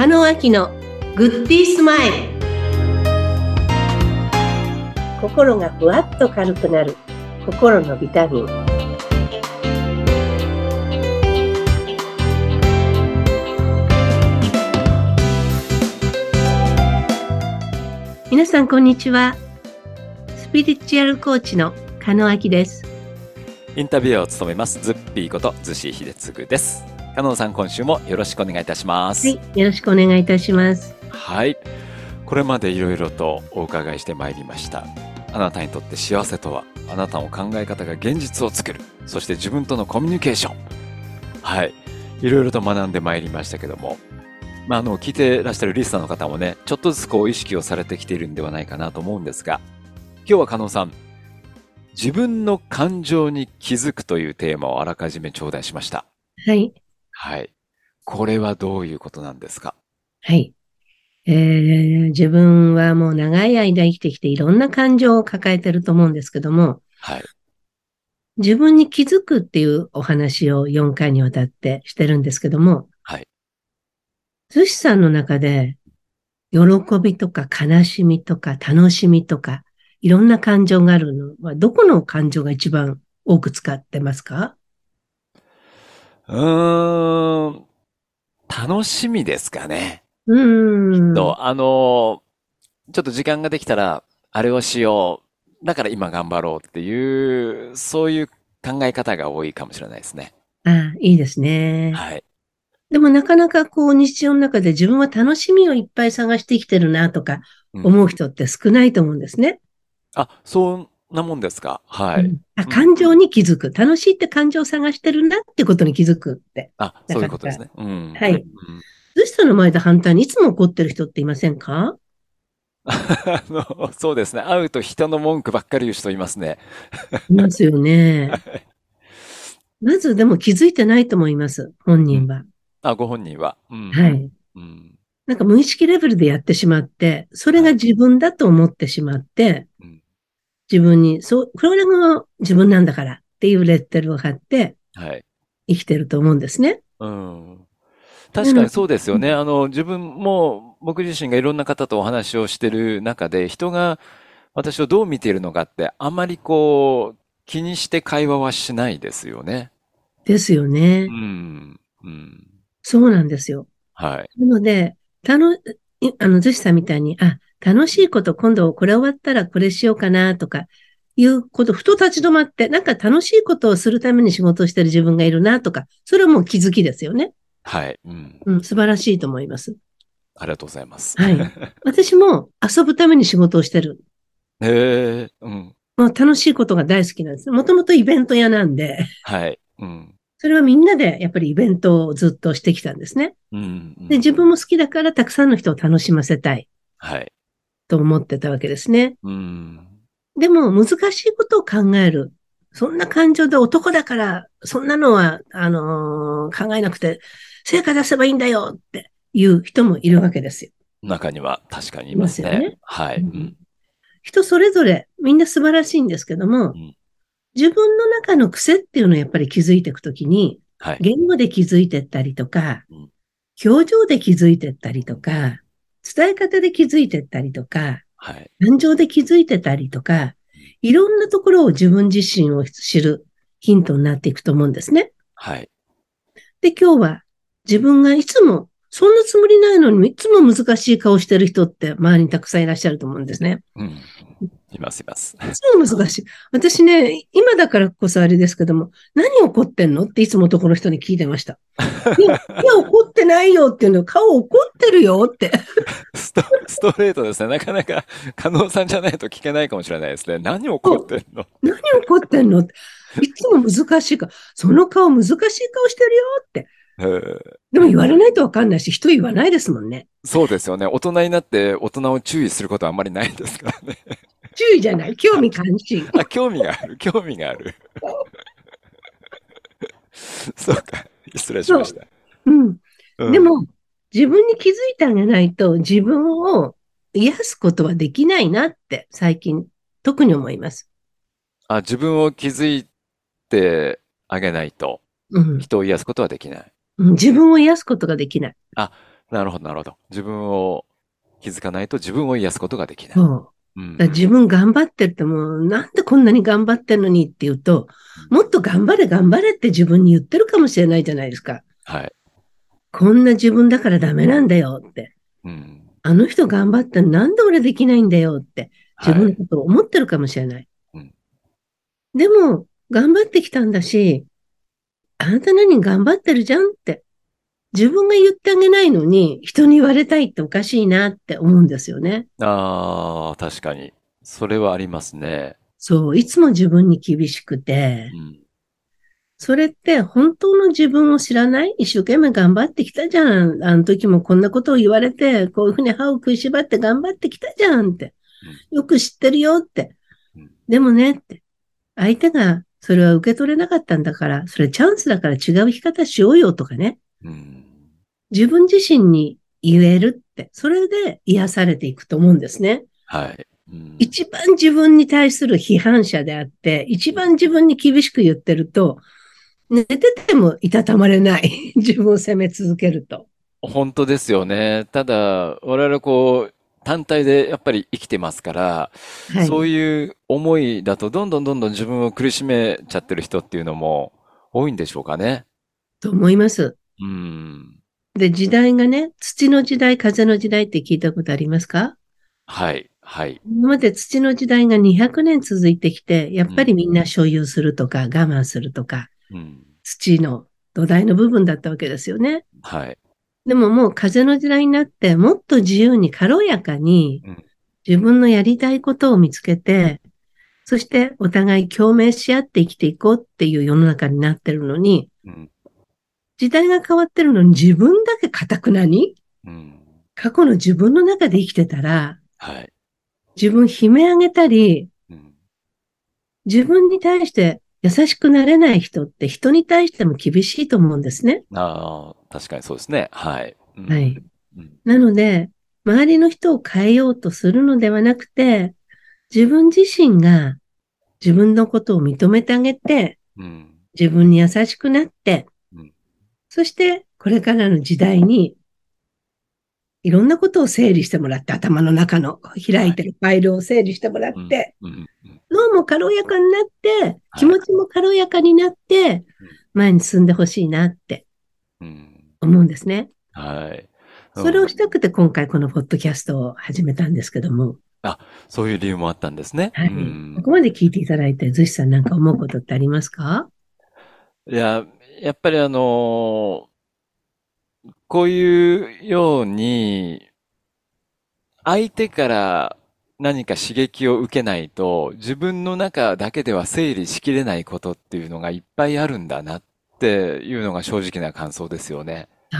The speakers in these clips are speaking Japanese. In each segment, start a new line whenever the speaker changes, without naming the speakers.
加納明のグッディースマイル。心がふわっと軽くなる。心のビタミン。皆さんこんにちは。スピリチュアルコーチの加納明です。
インタビューを務めます。ズッピーこと逗子秀次です。加納さん今週もよろしくお願いいたします。
はいよろしくお願いいたします。
はい。これまでいろいろとお伺いしてまいりました。あなたにとって幸せとはあなたの考え方が現実を作る。そして自分とのコミュニケーション。はい。いろいろと学んでまいりましたけども。まあ、あの聞いてらっしゃるリスナーの方もねちょっとずつこう意識をされてきているんではないかなと思うんですが。今日は加納さん自分の感情に気づくというテーマをあらかじめ頂戴しました。
はい
はい。これはどういうことなんですか？
はい。えー自分はもう長い間生きてきていろんな感情を抱えてると思うんですけども、
はい。
自分に気づくっていうお話を4回にわたってしてるんですけども、
はい。
寿司さんの中で、喜びとか悲しみとか楽しみとか、いろんな感情があるのは、どこの感情が一番多く使ってますか？
うーん楽しみですかね
うーん。
と、あの、ちょっと時間ができたら、あれをしよう。だから今頑張ろうっていう、そういう考え方が多いかもしれないですね。
ああ、いいですね。
はい。
でもなかなかこう日常の中で自分は楽しみをいっぱい探してきてるなとか
うん
思う人って少ないと思うんですね。
あ、そんなもんですか？はい。
うんあ感情に気づく。楽しいって感情を探してるなってことに気づくって。
あ、そういうことですね。うん。
はい
うん
寿司さんの前で反対にいつも怒ってる人っていませんか？
あの、そうですね。会うと人の文句ばっかり言う人いますね。
いますよね。まずでも気づいてないと思います。本人は。
あ、ご本人は。うん。
はい。
うん。
なんか無意識レベルでやってしまって、それが自分だと思ってしまって
うん、
自分に、そう、これが自分なんだからっていうレッテルを貼って
はい。
生きてると思うんですね。
うん。確かにそうですよね。あの、自分も、僕自身がいろんな方とお話をしてる中で、人が私をどう見ているのかって、あまりこう、気にして会話はしないですよね。
ですよね
う。ん。うん。
そうなんですよ。
はい。
なので、たの、いあの、寿司さんみたいに、あ、楽しいこと、今度これ終わったらこれしようかなとか、いうこと、ふと立ち止まって、なんか楽しいことをするために仕事をしてる自分がいるなとか、それはもう気づきですよね。
はい。うん。
うん、素晴らしいと思います。
ありがとうございます。
はい。私も遊ぶために仕事をしてる。
へえ、うん。
もう楽しいことが大好きなんです。もともとイベント屋なんで、
はい。うん。
それはみんなでやっぱりイベントをずっとしてきたんですね。
うん。うん
で、自分も好きだからたくさんの人を楽しませたい
はい。
と思ってたわけですね。
うん。
でも難しいことを考える。そんな感情で男だから、そんなのは、あのー考えなくて、成果出せばいいんだよっていう人もいるわけですよ。
中には確かにいます
いますよね
ね。はい。うん。
人それぞれみんな素晴らしいんですけども、
うん
自分の中の癖っていうのをやっぱり気づいていくときに、
はい。
言語で気づいていったりとか
うん、
表情で気づいていったりとか、伝え方で気づいていったりとか、
はい。
感情で気づいてたりとか、いろんなところを自分自身を知るヒントになっていくと思うんですね。
はい。
で、今日は自分がいつも、そんなつもりないのに、いつも難しい顔してる人って周りにたくさんいらっしゃると思うんですね。
うん。います、います。
いつも難しい。私ね、今だからこそあれですけども、何怒ってんのっていつも男の人に聞いてました。いや、いや怒ってないよっていうの、顔怒ってるよって。
スト、ストレートですね。なかなか、加納さんじゃないと聞けないかもしれないですね。何起こってんの？
何怒ってんのって。いつも難しいから、その顔難しい顔してるよって。
えー
でも言われないとわかんないし、人言わないですもんね。
そうですよね。大人になって大人を注意することはあんまりないですからね。
注意じゃない。興味関心。
あ、興味がある。興味がある。そうか。失礼しました。
うん。
うん
で、も、自分に気づいてあげないと、自分を癒すことはできないなって、最近、特に思います。
あ、自分を気づいてあげないと、
うん。
人を癒すことはできない。
うん自分を癒すことができない。
なるほど、なるほど。自分を気づかないと自分を癒すことができない。
そう。
うん
自分頑張ってってもう、なんでこんなに頑張ってんのにって言うと、もっと頑張れ頑張れって自分に言ってるかもしれないじゃないですか。
はい。
こんな自分だからダメなんだよって。
うん。
あの人頑張ってなんで俺できないんだよって。自分
はい。
のことを思ってるかもしれない。
うん
でも、頑張ってきたんだし、あなた何頑張ってるじゃんって。自分が言ってあげないのに、人に言われたいっておかしいなって思うんですよね。
ああ、確かに。それはありますね。
そう、いつも自分に厳しくて
う、ん。
それって本当の自分を知らない？一生懸命頑張ってきたじゃん。あの時もこんなことを言われて、こういうふうに歯を食いしばって頑張ってきたじゃんって。よく知ってるよって
うん。
でもねって。相手がそれは受け取れなかったんだから、それチャンスだから違う生き方しようよとかね。
うん。
自分自身に言えるって。それで癒されていくと思うんですね。
はい。うん。
一番自分に対する批判者であって、一番自分に厳しく言ってると、寝ててもいたたまれない。自分を責め続けると。
本当ですよね。ただ、我々こう、単体でやっぱり生きてますから、
はい。
そういう思いだとどんどんどんどん自分を苦しめちゃってる人っていうのも多いんでしょうかね。
と思います。
うん。
で、時代がね、土の時代、風の時代って聞いたことありますか？
はい。はい。
今まで土の時代が200年続いてきて、やっぱりみんな所有するとか我慢するとか、
うん。
土の土台の部分だったわけですよね。
はい。
でももう風の時代になって、もっと自由に軽やかに
うん
自分のやりたいことを見つけて、そしてお互い共鳴し合って生きていこうっていう世の中になってるのに、
うん。
時代が変わってるのに自分だけ堅くなに
うん。
過去の自分の中で生きてたら、
はい。
自分悲鳴上げたり、
うん。
自分に対して優しくなれない人って人に対しても厳しいと思うんですね。
ああ、確かにそうですね。はい。うん
はい。
うん。
なので、周りの人を変えようとするのではなくて、自分自身が自分のことを認めてあげて、
うん。
自分に優しくなって
うん、
そしてこれからの時代に、いろんなことを整理してもらって、頭の中の開いてるファイルを整理してもらって、
うん。うん。
脳も軽やかになって、気持ちも軽やかになって、前に進んでほしいなって
うん。
思うんですね。
はい。
それを
うん
したくて今回このポッドキャストを始めたんですけども、
そういう理由もあったんですね。
はい。
うん
ここまで聞いていただいて、ズシさんなんか思うことってありますか？
いや、やっぱりあのこういうように、相手から何か刺激を受けないと、自分の中だけでは整理しきれないことっていうのがいっぱいあるんだなっていうのが正直な感想ですよね。
あ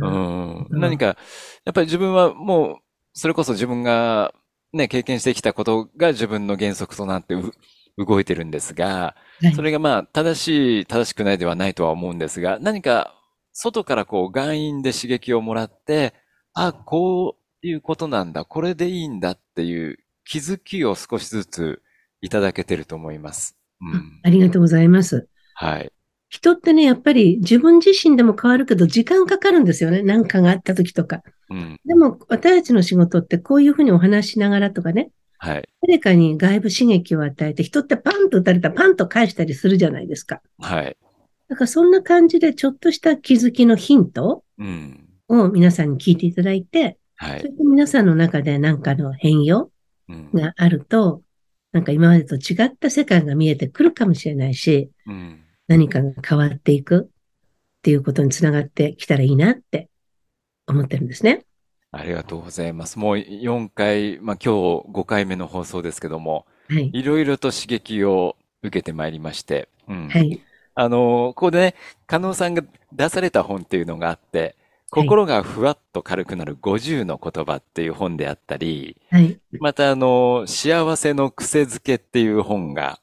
う
あ、
ん。
うん
何か、やっぱり自分はもう、それこそ自分がね、経験してきたことが自分の原則となってう動いてるんですが、
はい
それがまあ、正しい、正しくないではないとは思うんですが、何か、外からこう、外因で刺激をもらって、あ、こういうことなんだ、これでいいんだっていう気づきを少しずついただけてると思います。うん。
ありがとうございます。
はい。
人ってね、やっぱり自分自身でも変わるけど、時間かかるんですよね。何かがあった時とか。
うん。
でも、私たちの仕事ってこういうふうにお話ししながらとかね、
はい。
誰かに外部刺激を与えて、人ってパンと打たれたらパンと返したりするじゃないですか。
はい。
だからそんな感じでちょっとした気づきのヒント
うん。
を皆さんに聞いていただいて、
はい。
そ皆さんの中で何かの変容
うん。
があると、なんか今までと違った世界が見えてくるかもしれないし、
うん。
何かが変わっていくっていうことにつながってきたらいいなって思ってるんですね。
ありがとうございます。もう4回、まあ今日5回目の放送ですけども、
はい。
いろいろと刺激を受けてまいりまして、うん。
はい。
あの、ここでね、加納さんが出された本っていうのがあって、心がふわっと軽くなる50の言葉っていう本であったり、
はい。
またあの、幸せの癖づけっていう本が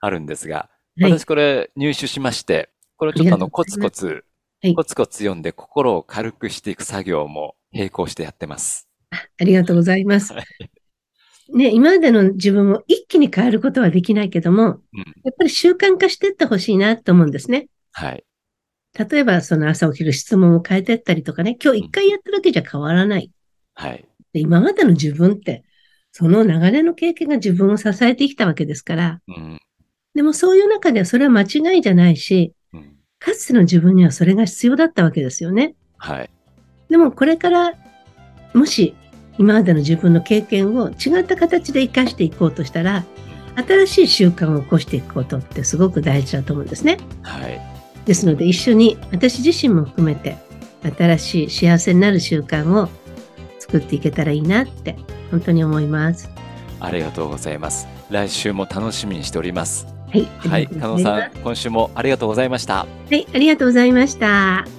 あるんですが、
はい。
私これ入手しまして、これをちょっとあの、コツコツ
はい、
コツコツ読んで心を軽くしていく作業も並行してやってます。
ありがとうございます
はい。
ね、今までの自分を一気に変えることはできないけども、
うん。
やっぱり習慣化していってほしいなと思うんですね。
はい。
例えばその朝起きる質問を変えてったりとかね、今日一回やっただけじゃ変わらない。
はい。
で今までの自分って、その流れの経験が自分を支えてきたわけですから、
うん。
でもそういう中ではそれは間違いじゃないし、
うん。
かつての自分にはそれが必要だったわけですよね。
はい。
でもこれから、もし今までの自分の経験を違った形で活かしていこうとしたら、新しい習慣を起こしていくことってすごく大事だと思うんですね。
はい。
ですので一緒に私自身も含めて新しい幸せになる習慣を作っていけたらいいなって本当に思います。
ありがとうございます。来週も楽しみにしております。
はい。
はい。加納さん、今週もありがとうございました。
はい、ありがとうございました。